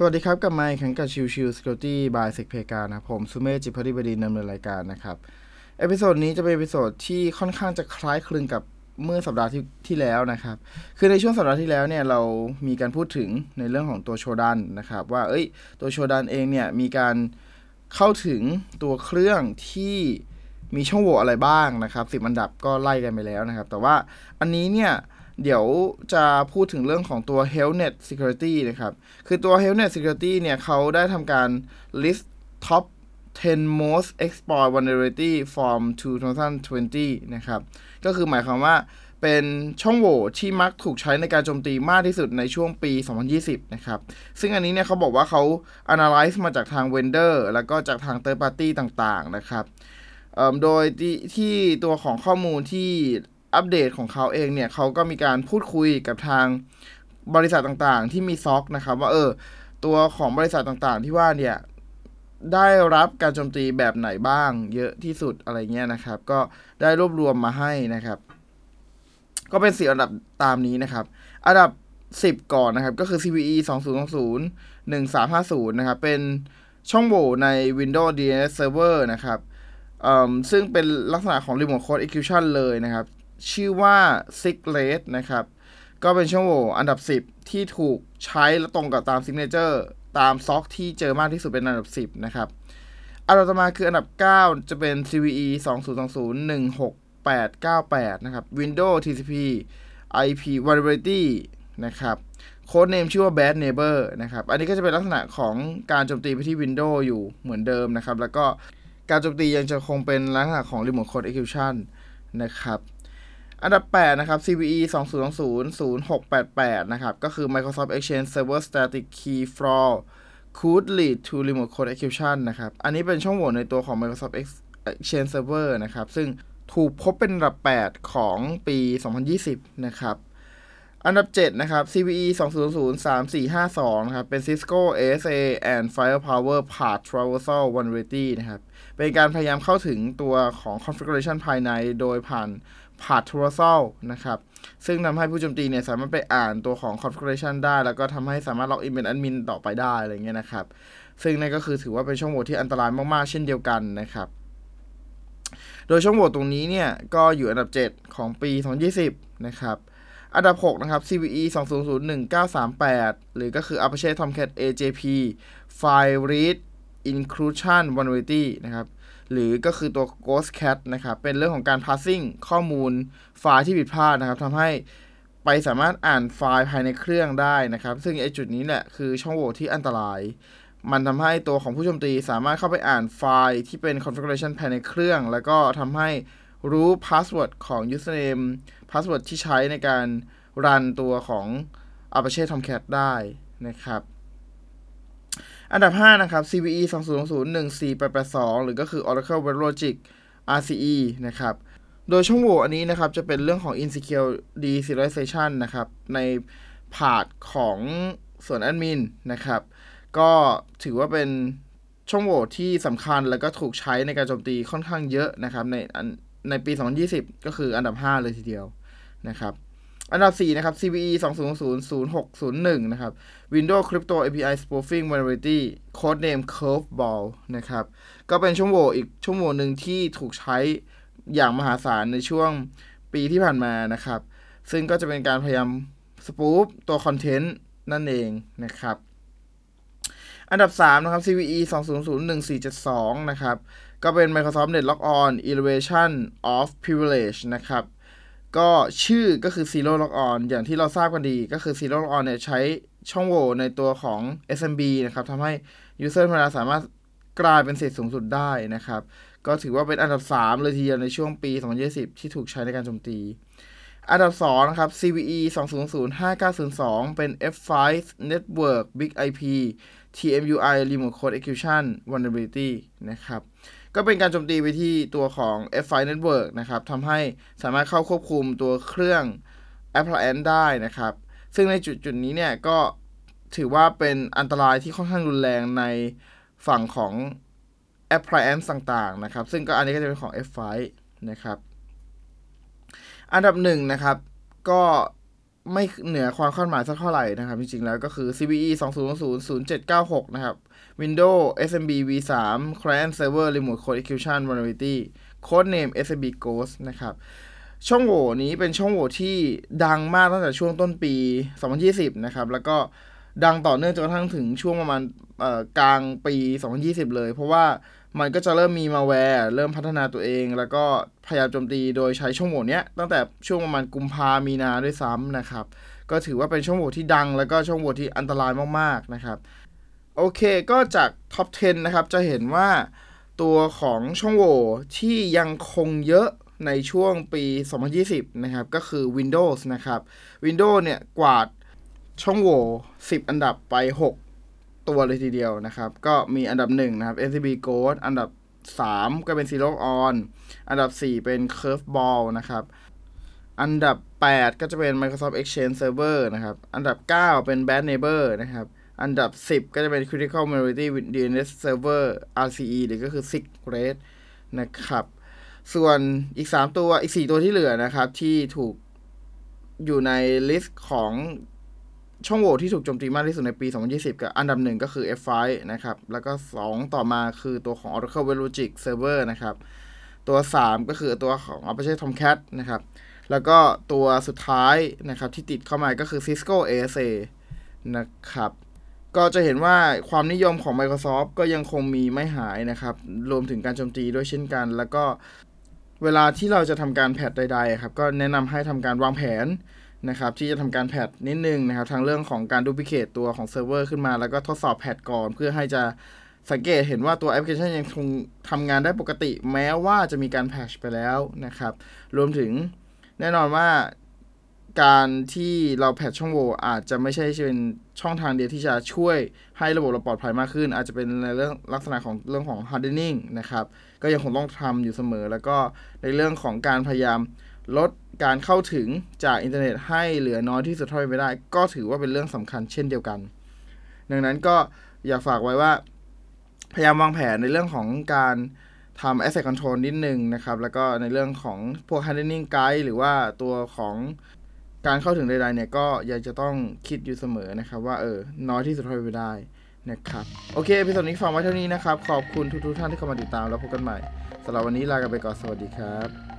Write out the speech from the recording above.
สวัสดีครับ กับไมค์ขังกับชิวชิว Security by s e c p e กานะผมสุเมจิพดีบดีนำเนินรายการนะครับ เอพิโซดนี้จะเป็นเอพิโซดที่ค่อนข้างจะคล้ายคลึงกับเมื่อสัปดาห์ที่ที่แล้วนะครับ คือในช่วงสัปดาห์ที่แล้วเนี่ยเรามีการพูดถึงในเรื่องของตัวโชดันนะครับ ว่าเอ้ยตัวโชดันเองเนี่ยมีการเข้าถึงตัวเครื่องที่มีช่องโหว่อะไรบ้างนะครับสิบอันดับก็ไล่กันไปแล้วนะครับ แต่ว่าอันนี้เนี่ย เดี๋ยวจะพูดถึงเรื่องของตัว HealthNet Security นะครับ คือตัว HealthNet Security เนี่ยเขาได้ทำการ list top 10 most exploit vulnerability from 2020 นะครับ ก็คือหมายความว่าเป็นช่องโหว่ที่มักถูกใช้ในการโจมตีมากที่สุดในช่วงปี 2020 นะครับ ซึ่งอันนี้เนี่ยเขาบอกว่าเขา analyze มาจากทาง vendor แล้วก็จากทาง third party ต่างๆ นะครับโดยที่ตัวของข้อมูลที่ อัปเดตของเขาเองเนี่ยเขาก็มีการพูดคุยกับทางบริษัทต่างๆ ที่มีซ็อกนะครับ ว่าเออตัวของบริษัทต่างๆ ที่ว่าเนี่ยได้รับการโจมตีแบบไหนบ้าง เยอะที่สุดอะไรเงี้ยนะครับ ก็ได้รวบรวมมาให้นะครับ ก็เป็นสี่อันดับตามนี้นะครับ อันดับ 10 ก่อนนะครับ ก็คือ CVE 2020 1350 นะครับ เป็นช่องโหว่ใน Windows DNS Server นะครับซึ่งเป็นลักษณะของ Remote Code Execution เลยนะครับ ชื่อว่า Six r a t นะครับ ก็เป็นช่องโหว่อันดับ 10 ที่ถูกใช้และตรงกับตาม signature ตาม SOC ที่เจอมากที่สุดเป็นอันดับ 10 นะครับ อันดับต่อมาคืออันดับ 9 จะเป็น CVE 2020 16898 นะครับ Windows TCP IP vulnerability นะครับโค้ดเนมชื่อว่า bad neighbor นะครับ อันนี้ก็จะเป็นลักษณะของการโจมตีไปที่ Windows อยู่เหมือนเดิมนะครับ แล้วก็การโจมตียังจะคงเป็นลักษณะของ remote code execution นะครับ อันดับ 8 นะครับ CVE 2020 0688 นะครับ ก็คือ Microsoft Exchange Server Static Key Flaw could lead to remote code execution นะครับ อันนี้เป็นช่องโหว่ในตัวของ Microsoft Exchange Server นะครับ ซึ่งถูกพบเป็นอันดับ 8 ของปี 2020 นะครับ อันดับ 7 นะครับ CVE 2003452นะครับ เป็น Cisco ASA and Firepower Path Traversal Vulnerability นะครับ เป็นการพยายามเข้าถึงตัวของ configuration ภายในโดยผ่านผ่านโทรศัพท์นะครับ ซึ่งทำให้ผู้โจมตีเนี่ยสามารถไปอ่านตัวของ configuration ได้ แล้วก็ทำให้สามารถล็อกอินเป็นแอดมินต่อไปได้ อะไรเงี้ยนะครับ ซึ่งนั่นก็คือถือว่าเป็นช่องโหว่ที่อันตรายมาก ๆ เช่นเดียวกันนะครับโดยช่องโหว่ตรงนี้เนี่ยก็อยู่อันดับ 7 ของปี 2020 นะครับ อันดับ 6 นะครับ CVE 2001-938 หรือก็คือ Apache Tomcat AJP File Read Inclusion Vulnerability นะครับ หรือก็คือตัว Ghost Cat นะครับ เป็นเรื่องของการ passing ข้อมูลไฟล์ที่ผิดพลาดนะครับทำให้ไปสามารถอ่านไฟล์ภายในเครื่องได้นะครับ ซึ่งไอจุดนี้แหละคือช่องโหว่ที่อันตราย มันทำให้ตัวของผู้โจมตีสามารถเข้าไปอ่านไฟล์ที่เป็น configuration ภายในเครื่อง แล้วก็ทำให้ รู้ password ของ username password ที่ใช้ในการรันตัวของ Apache Tomcat ได้นะครับ อันดับ 5 นะครับ CVE 2 0 0 1 4 8 8 2 หรือก็คือ Oracle Web Logic RCE นะครับ โดยช่องโหว่อันนี้นะครับ จะเป็นเรื่องของ insecure deserialization นะครับ ใน part ของส่วนแอดมินนะครับ ก็ถือว่าเป็นช่องโหว่ที่สำคัญแล้วก็ถูกใช้ในการโจมตีค่อนข้างเยอะนะครับ ใน ในปี 2020 ก็คืออันดับ 5 เลยทีเดียวนะครับ อันดับ 4 นะครับ CVE 2000601 นะครับ Windows Crypto API Spoofing Vulnerability Codename Curveball นะครับ ก็เป็นช่องโหว่อีกช่องโหว่หนึ่งที่ถูกใช้อย่างมหาศาลในช่วงปีที่ผ่านมานะครับ ซึ่งก็จะเป็นการพยายามสปูฟตัวคอนเทนต์นั่นเองนะครับ อันดับ 3 นะครับ CVE 2001472 นะครับ ก็เป็น Microsoft Net Lock On Elevation of Privilege นะครับ ก็ชื่อก็คือ Zero Lock On อย่างที่เราทราบกันดีก็คือ Zero Lock On เนี่ยใช้ช่องโหว่ในตัวของ SMB นะครับทำให้ User ธรรมดาสามารถกลายเป็นเศษสูงสุดได้นะครับ ก็ถือว่าเป็นอันดับ 3 เลยทีเดียวในช่วงปี 2020 ที่ถูกใช้ในการโจมตี อันดับ 2 นะครับ CVE 2005902 เป็น F5 Network Big IP TMUI Remote Code Execution Vulnerability นะครับ ก็เป็นการโจมตีไปที่ตัวของ F5 Network นะครับทำให้สามารถเข้าควบคุมตัวเครื่อง Appliance ได้นะครับ ซึ่งในจุดจุดนี้เนี่ยก็ถือว่าเป็นอันตรายที่ค่อนข้างรุนแรงในฝั่งของ Appliance ต่างๆนะครับ ซึ่งก็อันนี้ก็จะเป็นของ F5 นะครับ อันดับหนึ่งนะครับ ก็ไม่เหนือความคาดหมายสักเท่าไหร่นะครับ จริงๆแล้วก็คือ CVE 20000796 นะครับ Windows SMB v3 Client Server Remote Code Execution Vulnerability Code Name SMB Ghost นะครับ ช่องโหว่นี้เป็นช่องโหว่ที่ดังมากตั้งแต่ช่วงต้นปี 2020 นะครับ แล้วก็ดังต่อเนื่องจนกระทั่งถึงช่วงประมาณกลางปี 2020 เลย เพราะว่ามันก็จะเริ่มมีมาแวร์เริ่มพัฒนาตัวเอง แล้วก็พยายามโจมตีโดยใช้ช่องโหว่เนี้ยตั้งแต่ช่วงประมาณกุมภามีนาด้วยซ้ำนะครับ ก็ถือว่าเป็นช่องโหว่ที่ดัง แล้วก็ช่องโหว่ที่อันตรายมากๆนะครับ โอเคก็จากท็อป 10 นะครับ จะเห็นว่าตัวของช่องโหว่ที่ยังคงเยอะในช่วงปี 2020 นะครับ ก็คือ Windows นะครับ Windows เนี่ย กวาดช่องโหว่10 อันดับไป 6 ตัวเลยทีเดียวนะครับ ก็มีอันดับ 1 นะครับ SCP Ghost อันดับ 3 ก็เป็น Zero On อันดับ 4 เป็น Curveball นะครับ อันดับ 8 ก็จะเป็น Microsoft Exchange Server นะครับ อันดับ 9 เป็น Bad Neighbor นะครับ อันดับ 10 ก็จะเป็น Critical Minority DNS Server RCE หรือก็คือ SIGRed นะครับ ส่วนอีก 3 ตัวอีก 4 ตัวที่เหลือนะครับ ที่ถูกอยู่ใน list ของช่องโหว่ที่ถูกโจมตีมากที่สุดในปี 2020 กับอันดับ 1 ก็คือ F5 นะครับ แล้วก็ 2 ต่อมาคือตัวของ Oracle WebLogic Server นะครับ ตัว 3 ก็คือตัวของ Apache Tomcat นะครับ แล้วก็ตัวสุดท้ายนะครับที่ติดเข้ามาก็คือ Cisco ASA นะครับ ก็จะเห็นว่าความนิยมของ Microsoft ก็ยังคงมีไม่หายนะครับ รวมถึงการโจมตีด้วยเช่นกัน แล้วก็เวลาที่เราจะทำการ patch ใดๆครับ ก็แนะนำให้ทำการวางแผนนะครับ ที่จะทำการ patch นิดนึงนะครับ ทางเรื่องของการดู replicate ตัวของเซิร์ฟเวอร์ขึ้นมา แล้วก็ทดสอบ patch ก่อน เพื่อให้จะสังเกตเห็นว่าตัวแอปพลิเคชันยังคงทำงานได้ปกติ แม้ว่าจะมีการ patch ไปแล้วนะครับ รวมถึงแน่นอนว่า การที่เราแพทช่องโหว่อาจจะไม่ใช่เป็นช่องทางเดียวที่จะช่วยให้ระบบเราปลอดภัยมากขึ้น อาจจะเป็นในเรื่องลักษณะของเรื่องของ hardening นะครับ ก็ยังคงต้องทำอยู่เสมอ แล้วก็ในเรื่องของการพยายามลดการเข้าถึงจากอินเทอร์เน็ตให้เหลือน้อยที่สุดเท่าที่ไปได้ ก็ถือว่าเป็นเรื่องสำคัญเช่นเดียวกัน ดังนั้นก็อยากฝากไว้ว่า พยายามวางแผนในเรื่องของการทำ asset control นิดนึงนะครับ แล้วก็ในเรื่องของพวก hardening guide หรือว่าตัวของ การเข้าถึงใดๆเนี่ยก็ยังจะต้องคิดอยู่เสมอนะครับว่าเออน้อยที่สุดเท่าที่ไปได้นะครับโอเค episode นี้ฟังไว้เท่านี้นะครับ ขอบคุณทุกๆท่านที่เข้ามาติดตามแล้วพบกันใหม่สำหรับวันนี้ลากันไปก่อนสวัสดีครับ